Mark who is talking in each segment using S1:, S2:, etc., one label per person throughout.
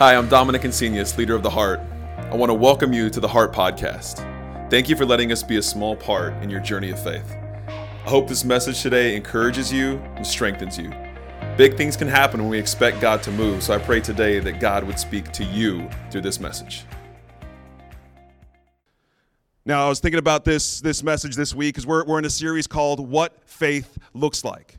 S1: Hi, I'm Dominic Insenius, leader of The Heart. I want to welcome you to the Heart Podcast. Thank you for letting us be a small part in your journey of faith. I hope this message today encourages you and strengthens you. Big things can happen when we expect God to move, so I pray today that God would speak to you through this message.
S2: Now, I was thinking about this, this message this week because we're, we're in a series called What Faith Looks Like.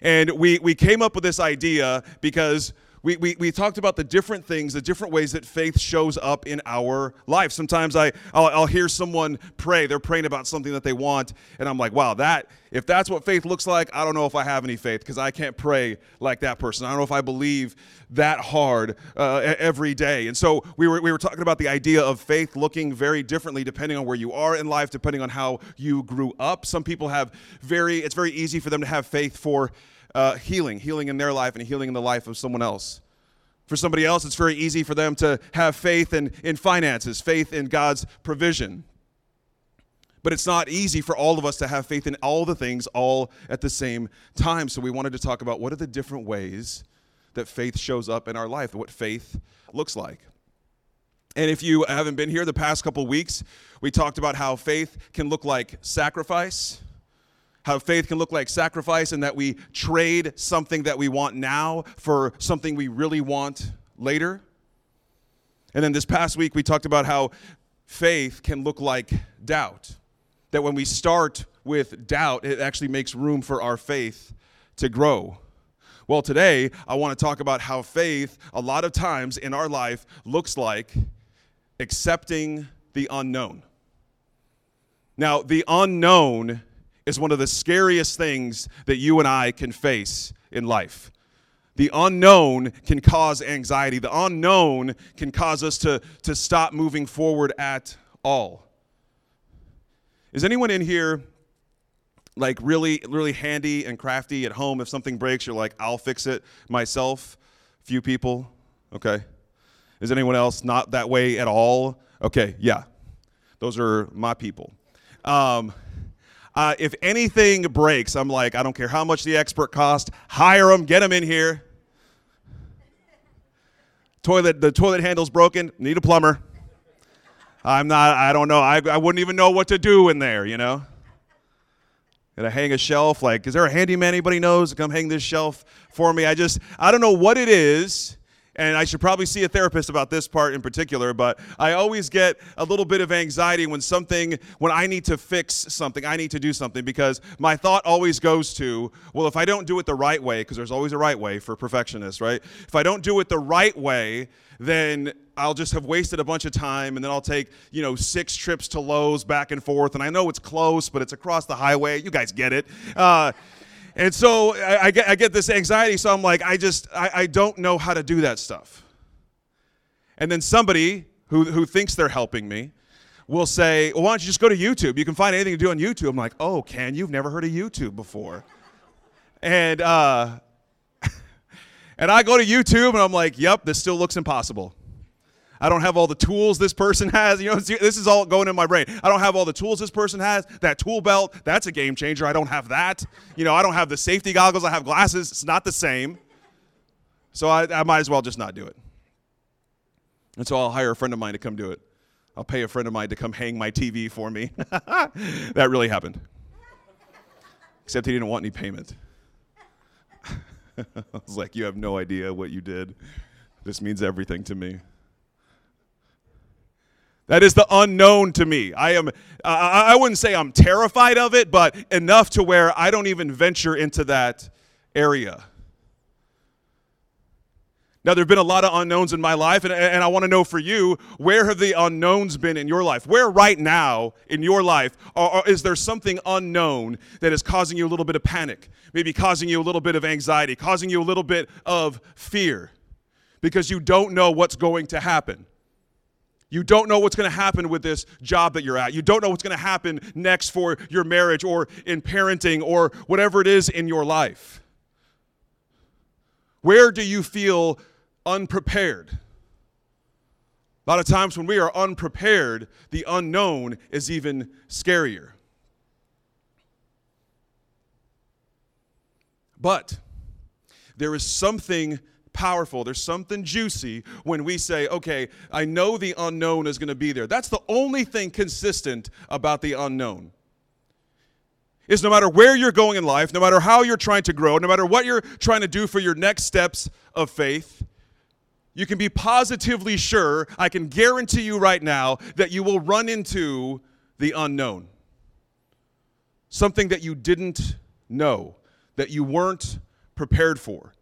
S2: And we, we came up with this idea because we, we, we talked about the different things, the different ways that faith shows up in our life. Sometimes I, I'll, I'll hear someone pray, they're praying about something that they want, and I'm like, wow, that, if that's what faith looks like, I don't know if I have any faith because I can't pray like that person. I don't know if I believe that hard uh, every day. And so we were, we were talking about the idea of faith looking very differently depending on where you are in life, depending on how you grew up. Some people have very, it's very easy for them to have faith for uh, healing, healing in their life and healing in the life of someone else. For somebody else, it's very easy for them to have faith in, in finances, faith in God's provision. But it's not easy for all of us to have faith in all the things all at the same time. So we wanted to talk about what are the different ways that faith shows up in our life, what faith looks like. And if you haven't been here the past couple weeks, we talked about how faith can look like sacrifice how faith can look like sacrifice and that we trade something that we want now for something we really want later. And then this past week, we talked about how faith can look like doubt. That when we start with doubt, it actually makes room for our faith to grow. Well, today, I want to talk about how faith, a lot of times in our life, looks like accepting the unknown. Now, the unknown is one of the scariest things that you and I can face in life. The unknown can cause anxiety. The unknown can cause us to, to stop moving forward at all. Is anyone in here like really, really handy and crafty at home? If something breaks, you're like, I'll fix it myself. Few people. Okay. Is anyone else not that way at all? Okay, yeah. Those are my people. Um, uh, if anything breaks, I'm like, I don't care how much the expert cost, hire them, get them in here. Toilet, the toilet handle's broken, need a plumber. I'm not, I don't know, I, I wouldn't even know what to do in there, you know? Gotta hang a shelf, like, is there a handyman anybody knows to come hang this shelf for me? I just, I don't know what it is and I should probably see a therapist about this part in particular, but I always get a little bit of anxiety when something, when I need to fix something, I need to do something, because my thought always goes to, well, if I don't do it the right way, because there's always a right way for perfectionists, right? If I don't do it the right way, then I'll just have wasted a bunch of time and then I'll take, you know, six trips to Lowe's back and forth. And I know it's close, but it's across the highway. You guys get it. Uh, and so I, I, get, I get this anxiety, so I'm like, I just, I, I don't know how to do that stuff. And then somebody who, who thinks they're helping me will say, well, why don't you just go to YouTube? You can find anything to do on YouTube. I'm like, oh, can you've never heard of YouTube before? And, uh, and I go to YouTube and I'm like, yep, this still looks impossible. I don't have all the tools this person has. You know, this is all going in my brain. I don't have all the tools this person has. That tool belt, that's a game changer. I don't have that. You know, I don't have the safety goggles. I have glasses. It's not the same. So I, I might as well just not do it. And so I'll hire a friend of mine to come do it. I'll pay a friend of mine to come hang my TV for me. that really happened. Except he didn't want any payment. I was like, You have no idea what you did. This means everything to me. That is the unknown to me. I am I wouldn't say I'm terrified of it, but enough to where I don't even venture into that area. Now, there have been a lot of unknowns in my life, and, and I want to know for you, where have the unknowns been in your life? Where right now in your life are, are, is there something unknown that is causing you a little bit of panic, maybe causing you a little bit of anxiety, causing you a little bit of fear because you don't know what's going to happen? You don't know what's going to happen with this job that you're at. You don't know what's going to happen next for your marriage or in parenting or whatever it is in your life. Where do you feel unprepared? A lot of times when we are unprepared, the unknown is even scarier. But there is something powerful, there's something juicy when we say, okay, I know the unknown is going to be there. That's the only thing consistent about the unknown. Is no matter where you're going in life, no matter how you're trying to grow, no matter what you're trying to do for your next steps of faith, you can be positively sure, I can guarantee you right now, that you will run into the unknown. Something that you didn't know, that you weren't prepared for,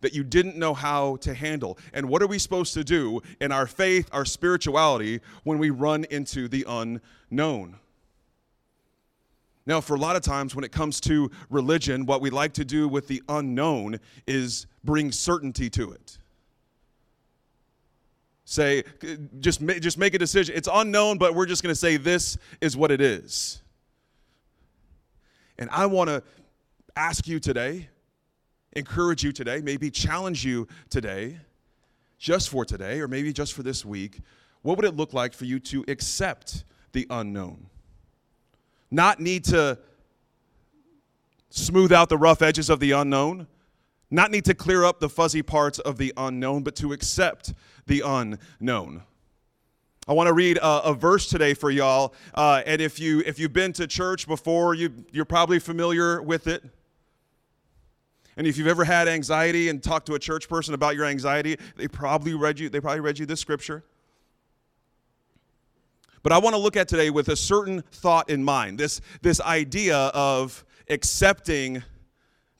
S2: that you didn't know how to handle. And what are we supposed to do in our faith, our spirituality, when we run into the unknown? Now, for a lot of times when it comes to religion, what we like to do with the unknown is bring certainty to it. Say, just, just make a decision. It's unknown, but we're just going to say this is what it is. And I want to ask you today, encourage you today, maybe challenge you today, just for today, or maybe just for this week. What would it look like for you to accept the unknown? Not need to smooth out the rough edges of the unknown not need to clear up the fuzzy parts of the unknown, but to accept the unknown. I want to read a, a, verse today for y'all, uh, and if you if you've been to church before, you you're probably familiar with it. And if you've ever had anxiety and talked to a church person about your anxiety, they probably read you they probably read you this scripture. But I want to look at today with a certain thought in mind. This this idea of accepting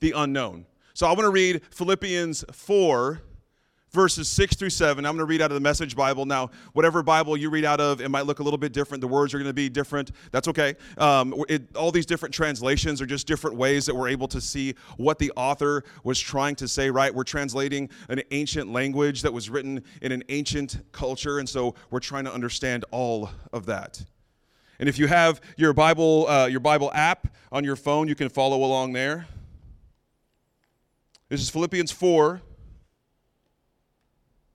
S2: the unknown. So I want to read Philippians 4, verses 6 through 7. I'm going to read out of the Message Bible. Now, whatever Bible you read out of, it might look a little bit different. The words are going to be different. That's okay. Um, it, all these different translations are just different ways that we're able to see what the author was trying to say, right? We're translating an ancient language that was written in an ancient culture, and so we're trying to understand all of that. And if you have your Bible, uh, your Bible app on your phone, you can follow along there. This is Philippians 4.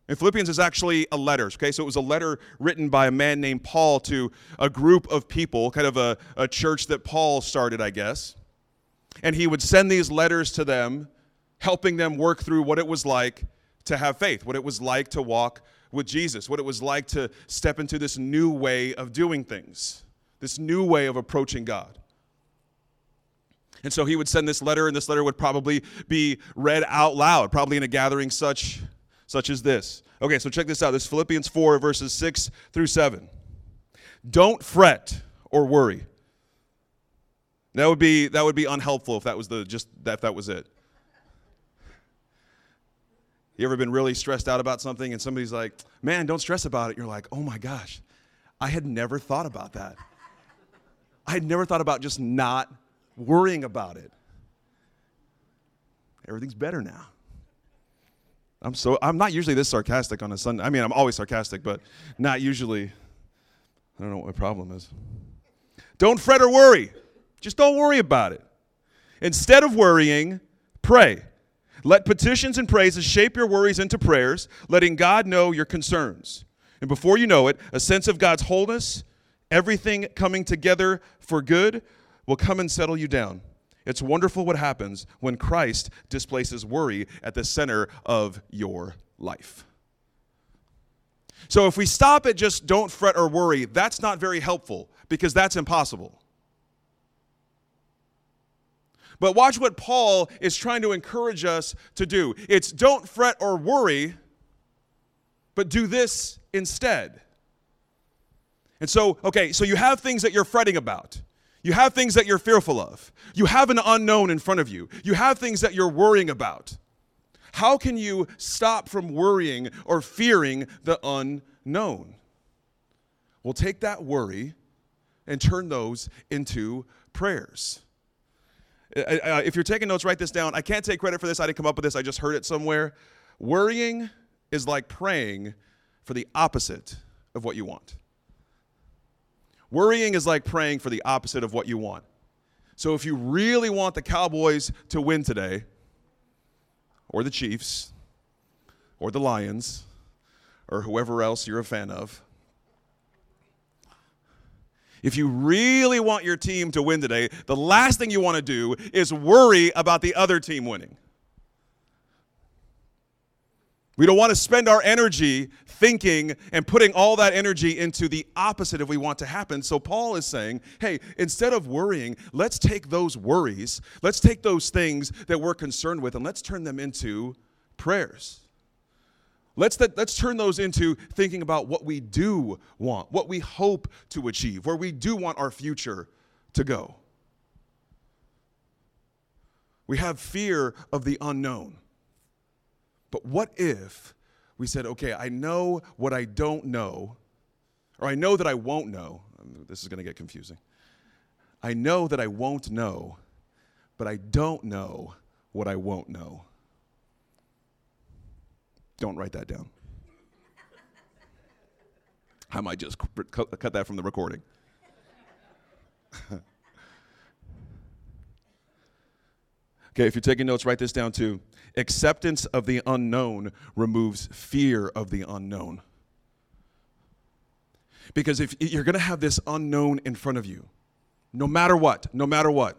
S2: And Philippians is actually a letter, okay? So it was a letter written by a man named Paul to a group of people, kind of a, a church that Paul started, I guess. And he would send these letters to them, helping them work through what it was like to have faith, what it was like to walk with Jesus, what it was like to step into this new way of doing things, this new way of approaching God. And so he would send this letter, and this letter would probably be read out loud, probably in a gathering such, such as this. Okay, so check this out. This Philippians 4, verses 6 through 7. Don't fret or worry. That would be that would be unhelpful if that was the just that if that was it. You ever been really stressed out about something and somebody's like, "Man, don't stress about it." You're like, "Oh my gosh. I had never thought about that. I had never thought about just not worrying about it. Everything's better now. I'm so I'm not usually this sarcastic on a Sunday. I mean, I'm always sarcastic, but not usually. I don't know what my problem is. Don't fret or worry. Just don't worry about it. Instead of worrying, pray. Let petitions and praises shape your worries into prayers, letting God know your concerns. And before you know it, a sense of God's wholeness, everything coming together for good, will come and settle you down. It's wonderful what happens when Christ displaces worry at the center of your life. So, if we stop at just don't fret or worry, that's not very helpful because that's impossible. But watch what Paul is trying to encourage us to do it's don't fret or worry, but do this instead. And so, okay, so you have things that you're fretting about. You have things that you're fearful of. You have an unknown in front of you. You have things that you're worrying about. How can you stop from worrying or fearing the unknown? Well, take that worry and turn those into prayers. If you're taking notes, write this down. I can't take credit for this. I didn't come up with this. I just heard it somewhere. Worrying is like praying for the opposite of what you want. Worrying is like praying for the opposite of what you want. So if you really want the Cowboys to win today, or the Chiefs, or the Lions, or whoever else you're a fan of, if you really want your team to win today, the last thing you want to do is worry about the other team winning. We don't want to spend our energy thinking and putting all that energy into the opposite if we want to happen. So Paul is saying, hey, instead of worrying, let's take those worries, let's take those things that we're concerned with, and let's turn them into prayers. Let's, th- let's turn those into thinking about what we do want, what we hope to achieve, where we do want our future to go. We have fear of the unknown. But what if we said, okay, I know what I don't know, or I know that I won't know. This is going to get confusing. I know that I won't know, but I don't know what I won't know. Don't write that down. I might just cut that from the recording. okay, if you're taking notes, write this down too. Acceptance of the unknown removes fear of the unknown. Because if you're going to have this unknown in front of you, no matter what, no matter what,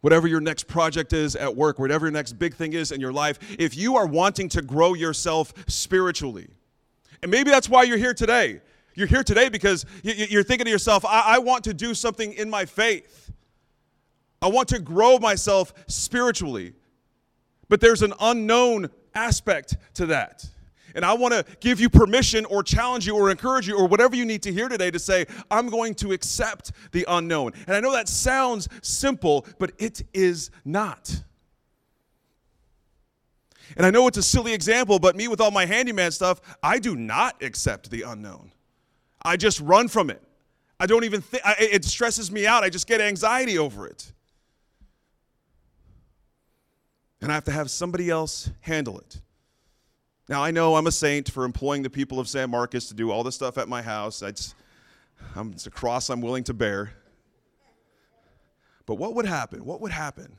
S2: whatever your next project is at work, whatever your next big thing is in your life, if you are wanting to grow yourself spiritually, and maybe that's why you're here today. You're here today because you're thinking to yourself, I, want to do something in my faith. I want to grow myself spiritually. But there's an unknown aspect to that. And I want to give you permission or challenge you or encourage you or whatever you need to hear today to say, I'm going to accept the unknown. And I know that sounds simple, but it is not. And I know it's a silly example, but me with all my handyman stuff, I do not accept the unknown. I just run from it. I don't even think, it stresses me out. I just get anxiety over it and I have to have somebody else handle it. Now, I know I'm a saint for employing the people of San Marcos to do all this stuff at my house. It's, it's a cross I'm willing to bear. But what would happen? What would happen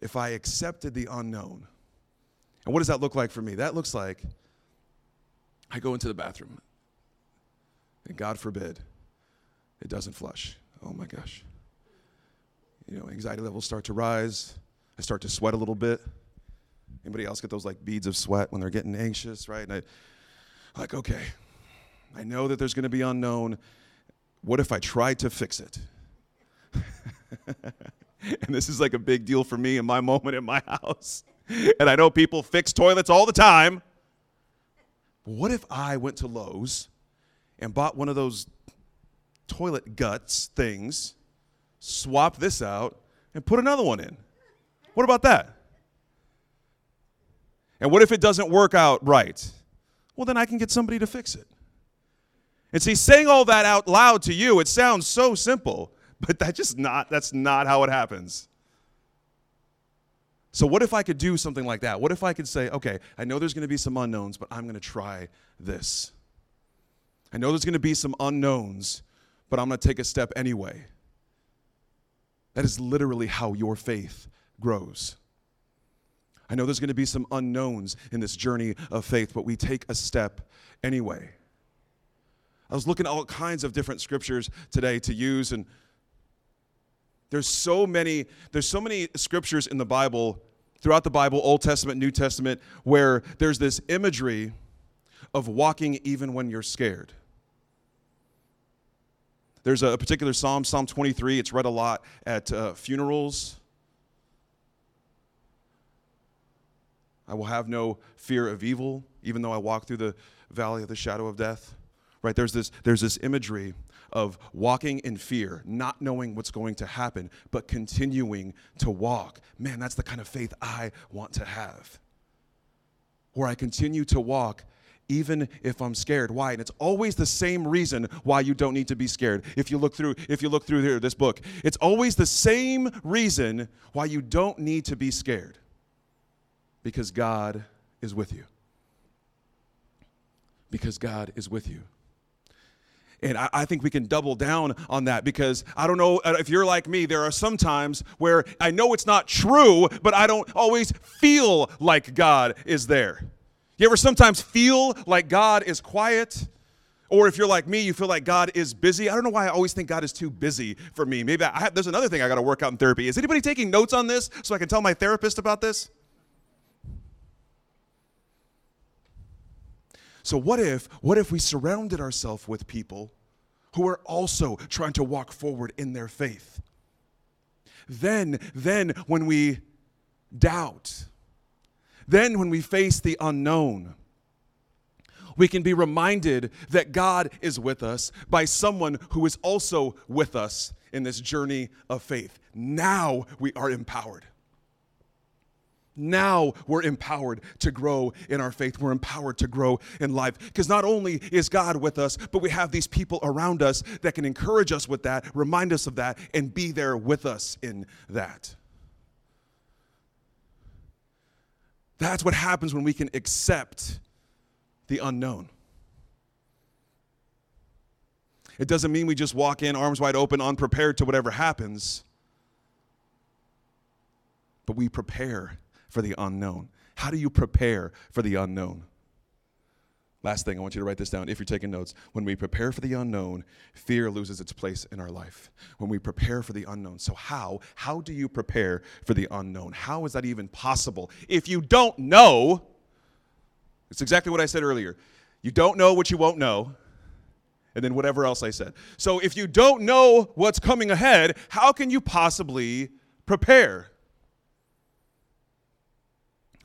S2: if I accepted the unknown? And what does that look like for me? That looks like I go into the bathroom, and God forbid, it doesn't flush. Oh my gosh. You know, anxiety levels start to rise. I start to sweat a little bit. Anybody else get those like beads of sweat when they're getting anxious, right? And I like, okay, I know that there's going to be unknown. What if I tried to fix it? and this is like a big deal for me in my moment in my house. And I know people fix toilets all the time. What if I went to Lowe's and bought one of those toilet guts things, swap this out, and put another one in? What about that? And what if it doesn't work out right? Well, then I can get somebody to fix it. And see, saying all that out loud to you, it sounds so simple, but that's just not, that's not how it happens. So, what if I could do something like that? What if I could say, okay, I know there's going to be some unknowns, but I'm going to try this? I know there's going to be some unknowns, but I'm going to take a step anyway. That is literally how your faith grows. I know there's going to be some unknowns in this journey of faith, but we take a step anyway. I was looking at all kinds of different scriptures today to use and there's so many there's so many scriptures in the Bible throughout the Bible, Old Testament, New Testament, where there's this imagery of walking even when you're scared. There's a particular psalm, Psalm 23. It's read a lot at uh, funerals I will have no fear of evil, even though I walk through the valley of the shadow of death. Right? There's this, there's this imagery of walking in fear, not knowing what's going to happen, but continuing to walk. Man, that's the kind of faith I want to have. Where I continue to walk even if I'm scared. Why? And it's always the same reason why you don't need to be scared. If you look through, if you look through here, this book, it's always the same reason why you don't need to be scared because God is with you. Because God is with you. And I, I, think we can double down on that because I don't know uh, if you're like me, there are some times where I know it's not true, but I don't always feel like God is there. You ever sometimes feel like God is quiet? Or if you're like me, you feel like God is busy. I don't know why I always think God is too busy for me. Maybe I have, there's another thing I got to work out in therapy. Is anybody taking notes on this so I can tell my therapist about this? So what if what if we surrounded ourselves with people who are also trying to walk forward in their faith? Then then when we doubt, then when we face the unknown, we can be reminded that God is with us by someone who is also with us in this journey of faith. Now we are empowered. Now we're empowered to grow in our faith. We're empowered to grow in life. Because not only is God with us, but we have these people around us that can encourage us with that, remind us of that, and be there with us in that. That's what happens when we can accept the unknown. It doesn't mean we just walk in arms wide open, unprepared to whatever happens, but we prepare for the unknown. How do you prepare for the unknown? Last thing, I want you to write this down if you're taking notes. When we prepare for the unknown, fear loses its place in our life. When we prepare for the unknown. So, how? How do you prepare for the unknown? How is that even possible? If you don't know, it's exactly what I said earlier. You don't know what you won't know, and then whatever else I said. So, if you don't know what's coming ahead, how can you possibly prepare?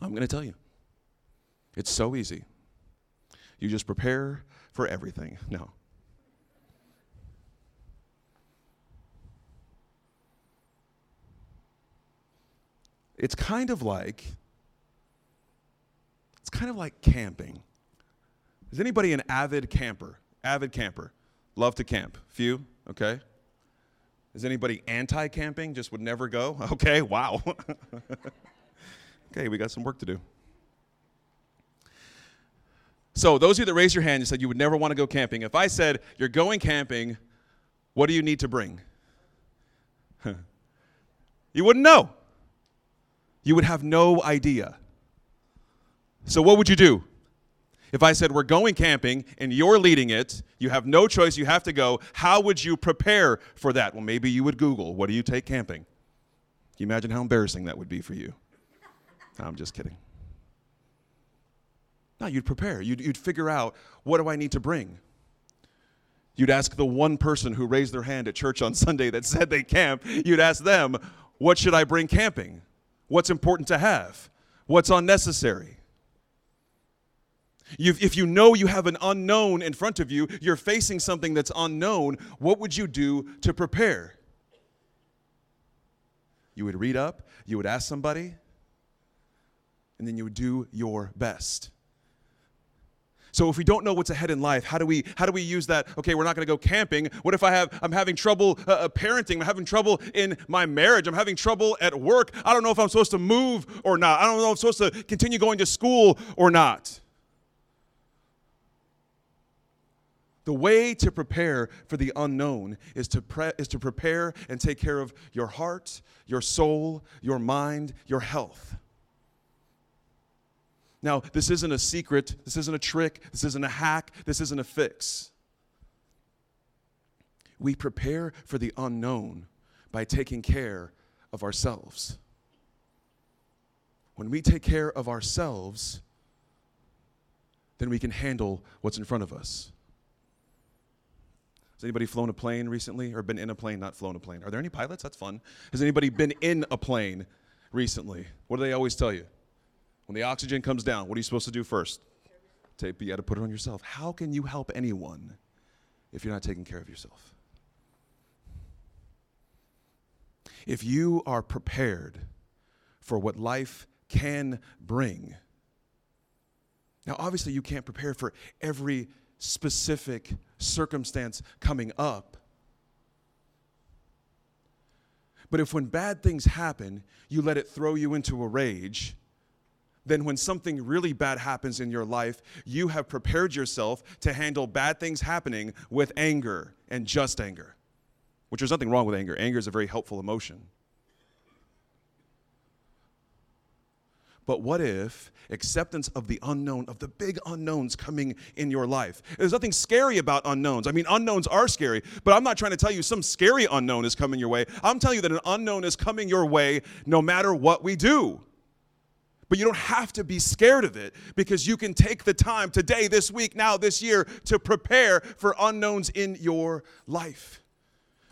S2: I'm going to tell you. It's so easy. You just prepare for everything. No. It's kind of like it's kind of like camping. Is anybody an avid camper? Avid camper. Love to camp. Few, okay? Is anybody anti-camping? Just would never go? Okay, wow. okay, we got some work to do. So, those of you that raised your hand and said you would never want to go camping, if I said you're going camping, what do you need to bring? you wouldn't know. You would have no idea. So, what would you do? If I said we're going camping and you're leading it, you have no choice, you have to go, how would you prepare for that? Well, maybe you would Google, what do you take camping? Can you imagine how embarrassing that would be for you? No, I'm just kidding. No, you'd prepare. You'd, you'd figure out what do I need to bring? You'd ask the one person who raised their hand at church on Sunday that said they camp, you'd ask them, what should I bring camping? What's important to have? What's unnecessary? You've, if you know you have an unknown in front of you, you're facing something that's unknown, what would you do to prepare? You would read up, you would ask somebody, and then you would do your best. So if we don't know what's ahead in life, how do we how do we use that? Okay, we're not going to go camping. What if I have I'm having trouble uh, uh, parenting? I'm having trouble in my marriage. I'm having trouble at work. I don't know if I'm supposed to move or not. I don't know if I'm supposed to continue going to school or not. The way to prepare for the unknown is to, pre- is to prepare and take care of your heart, your soul, your mind, your health. Now, this isn't a secret, this isn't a trick, this isn't a hack, this isn't a fix. We prepare for the unknown by taking care of ourselves. When we take care of ourselves, then we can handle what's in front of us. Has anybody flown a plane recently or been in a plane, not flown a plane? Are there any pilots? That's fun. Has anybody been in a plane recently? What do they always tell you? When the oxygen comes down, what are you supposed to do first? Tape, you got to put it on yourself. How can you help anyone if you're not taking care of yourself? If you are prepared for what life can bring, now obviously you can't prepare for every specific circumstance coming up. But if when bad things happen, you let it throw you into a rage, then when something really bad happens in your life, you have prepared yourself to handle bad things happening with anger and just anger, which there's nothing wrong with anger. Anger is a very helpful emotion. But what if acceptance of the unknown, of the big unknowns coming in your life? There's nothing scary about unknowns. I mean, unknowns are scary, but I'm not trying to tell you some scary unknown is coming your way. I'm telling you that an unknown is coming your way no matter what we do But you don't have to be scared of it because you can take the time today, this week, now, this year to prepare for unknowns in your life.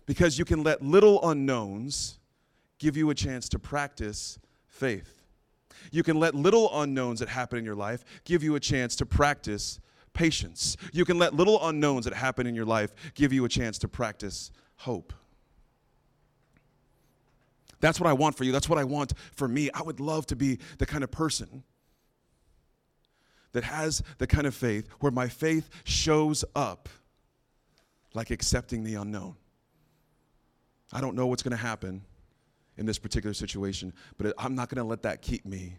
S2: Because you can let little unknowns give you a chance to practice faith. You can let little unknowns that happen in your life give you a chance to practice patience. You can let little unknowns that happen in your life give you a chance to practice hope. That's what I want for you. That's what I want for me. I would love to be the kind of person that has the kind of faith where my faith shows up like accepting the unknown. I don't know what's going to happen in this particular situation, but I'm not going to let that keep me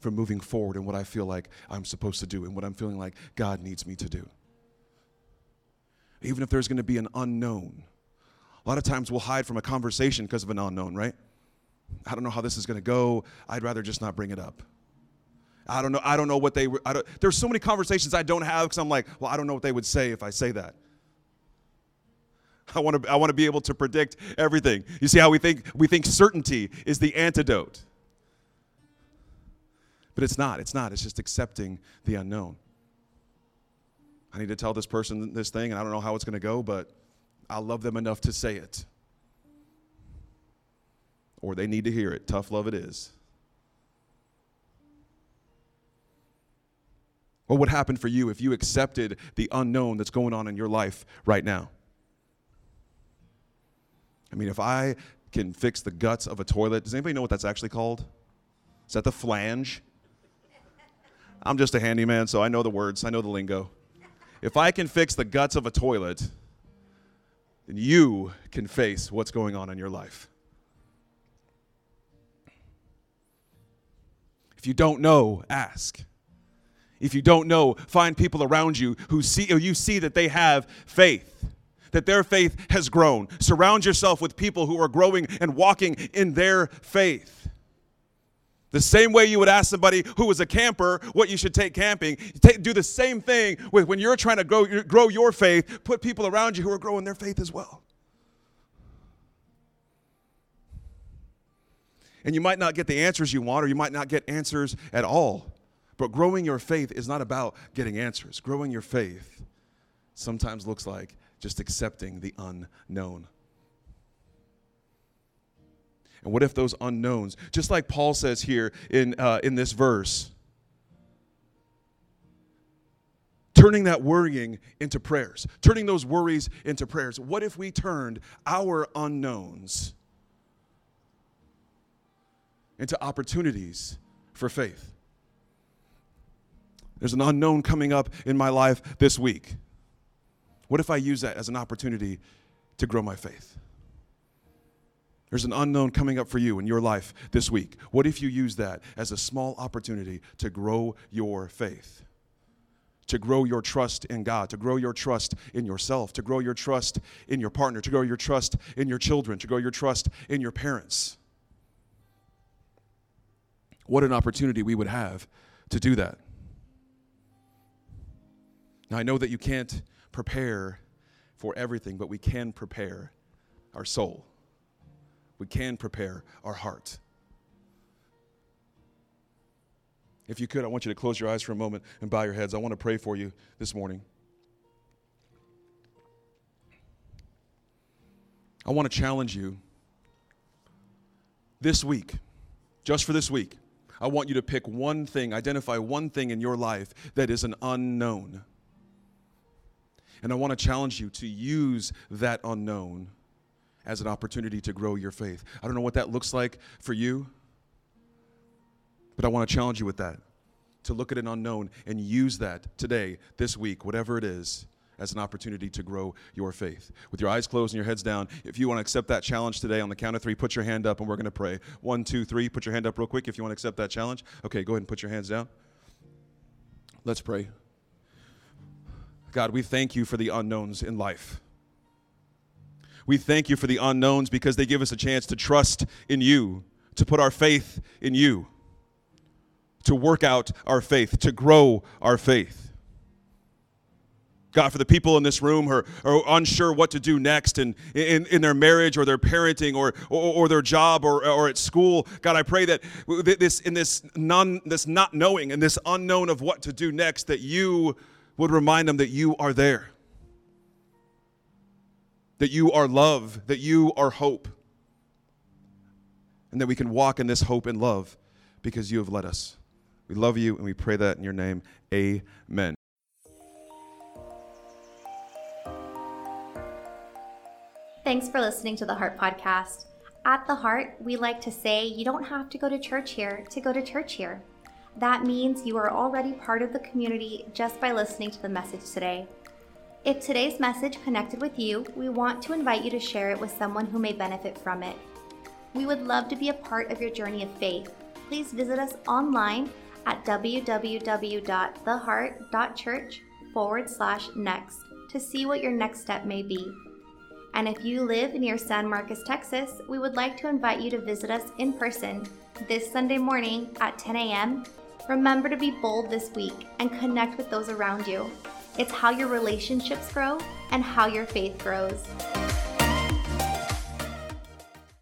S2: from moving forward in what I feel like I'm supposed to do and what I'm feeling like God needs me to do. Even if there's going to be an unknown. A lot of times we'll hide from a conversation because of an unknown, right? I don't know how this is going to go. I'd rather just not bring it up. I don't know. I don't know what they. I don't, there's so many conversations I don't have because I'm like, well, I don't know what they would say if I say that. I want to. I want to be able to predict everything. You see how we think? We think certainty is the antidote, but it's not. It's not. It's just accepting the unknown. I need to tell this person this thing, and I don't know how it's going to go, but I love them enough to say it or they need to hear it. Tough love it is. What would happen for you if you accepted the unknown that's going on in your life right now? I mean, if I can fix the guts of a toilet, does anybody know what that's actually called? Is that the flange? I'm just a handyman, so I know the words, I know the lingo. If I can fix the guts of a toilet, then you can face what's going on in your life. If you don't know, ask. If you don't know, find people around you who see you see that they have faith, that their faith has grown. Surround yourself with people who are growing and walking in their faith. The same way you would ask somebody who was a camper what you should take camping, take, do the same thing with when you're trying to grow, grow your faith, put people around you who are growing their faith as well. And you might not get the answers you want, or you might not get answers at all. But growing your faith is not about getting answers. Growing your faith sometimes looks like just accepting the unknown. And what if those unknowns, just like Paul says here in, uh, in this verse, turning that worrying into prayers, turning those worries into prayers. What if we turned our unknowns into opportunities for faith. There's an unknown coming up in my life this week. What if I use that as an opportunity to grow my faith? There's an unknown coming up for you in your life this week. What if you use that as a small opportunity to grow your faith? To grow your trust in God, to grow your trust in yourself, to grow your trust in your partner, to grow your trust in your children, to grow your trust in your parents. What an opportunity we would have to do that. Now, I know that you can't prepare for everything, but we can prepare our soul. We can prepare our heart. If you could, I want you to close your eyes for a moment and bow your heads. I want to pray for you this morning. I want to challenge you this week, just for this week, I want you to pick one thing, identify one thing in your life that is an unknown. And I want to challenge you to use that unknown as an opportunity to grow your faith. I don't know what that looks like for you, but I want to challenge you with that to look at an unknown and use that today, this week, whatever it is, as an opportunity to grow your faith. With your eyes closed and your heads down, if you want to accept that challenge today on the count of three, put your hand up and we're going to pray. One, two, three. Put your hand up real quick if you want to accept that challenge. Okay, go ahead and put your hands down. Let's pray. God, we thank you for the unknowns in life. We thank you for the unknowns because they give us a chance to trust in you, to put our faith in you, to work out our faith, to grow our faith. God, for the people in this room who are, are unsure what to do next in, in, in their marriage or their parenting or, or, or, their job or, or at school, God, I pray that this, in this, non, this not knowing and this unknown of what to do next, that you would remind them that you are there, that you are love, that you are hope, and that we can walk in this hope and love because you have led us. We love you and we pray that in your name. Amen.
S3: Thanks for listening to the Heart Podcast. At the Heart, we like to say you don't have to go to church here to go to church here. That means you are already part of the community just by listening to the message today. If today's message connected with you, we want to invite you to share it with someone who may benefit from it. We would love to be a part of your journey of faith. Please visit us online at www.theheart.church forward slash next to see what your next step may be. And if you live near San Marcos, Texas, we would like to invite you to visit us in person this Sunday morning at 10 a.m. Remember to be bold this week and connect with those around you. It's how your relationships grow and how your faith grows.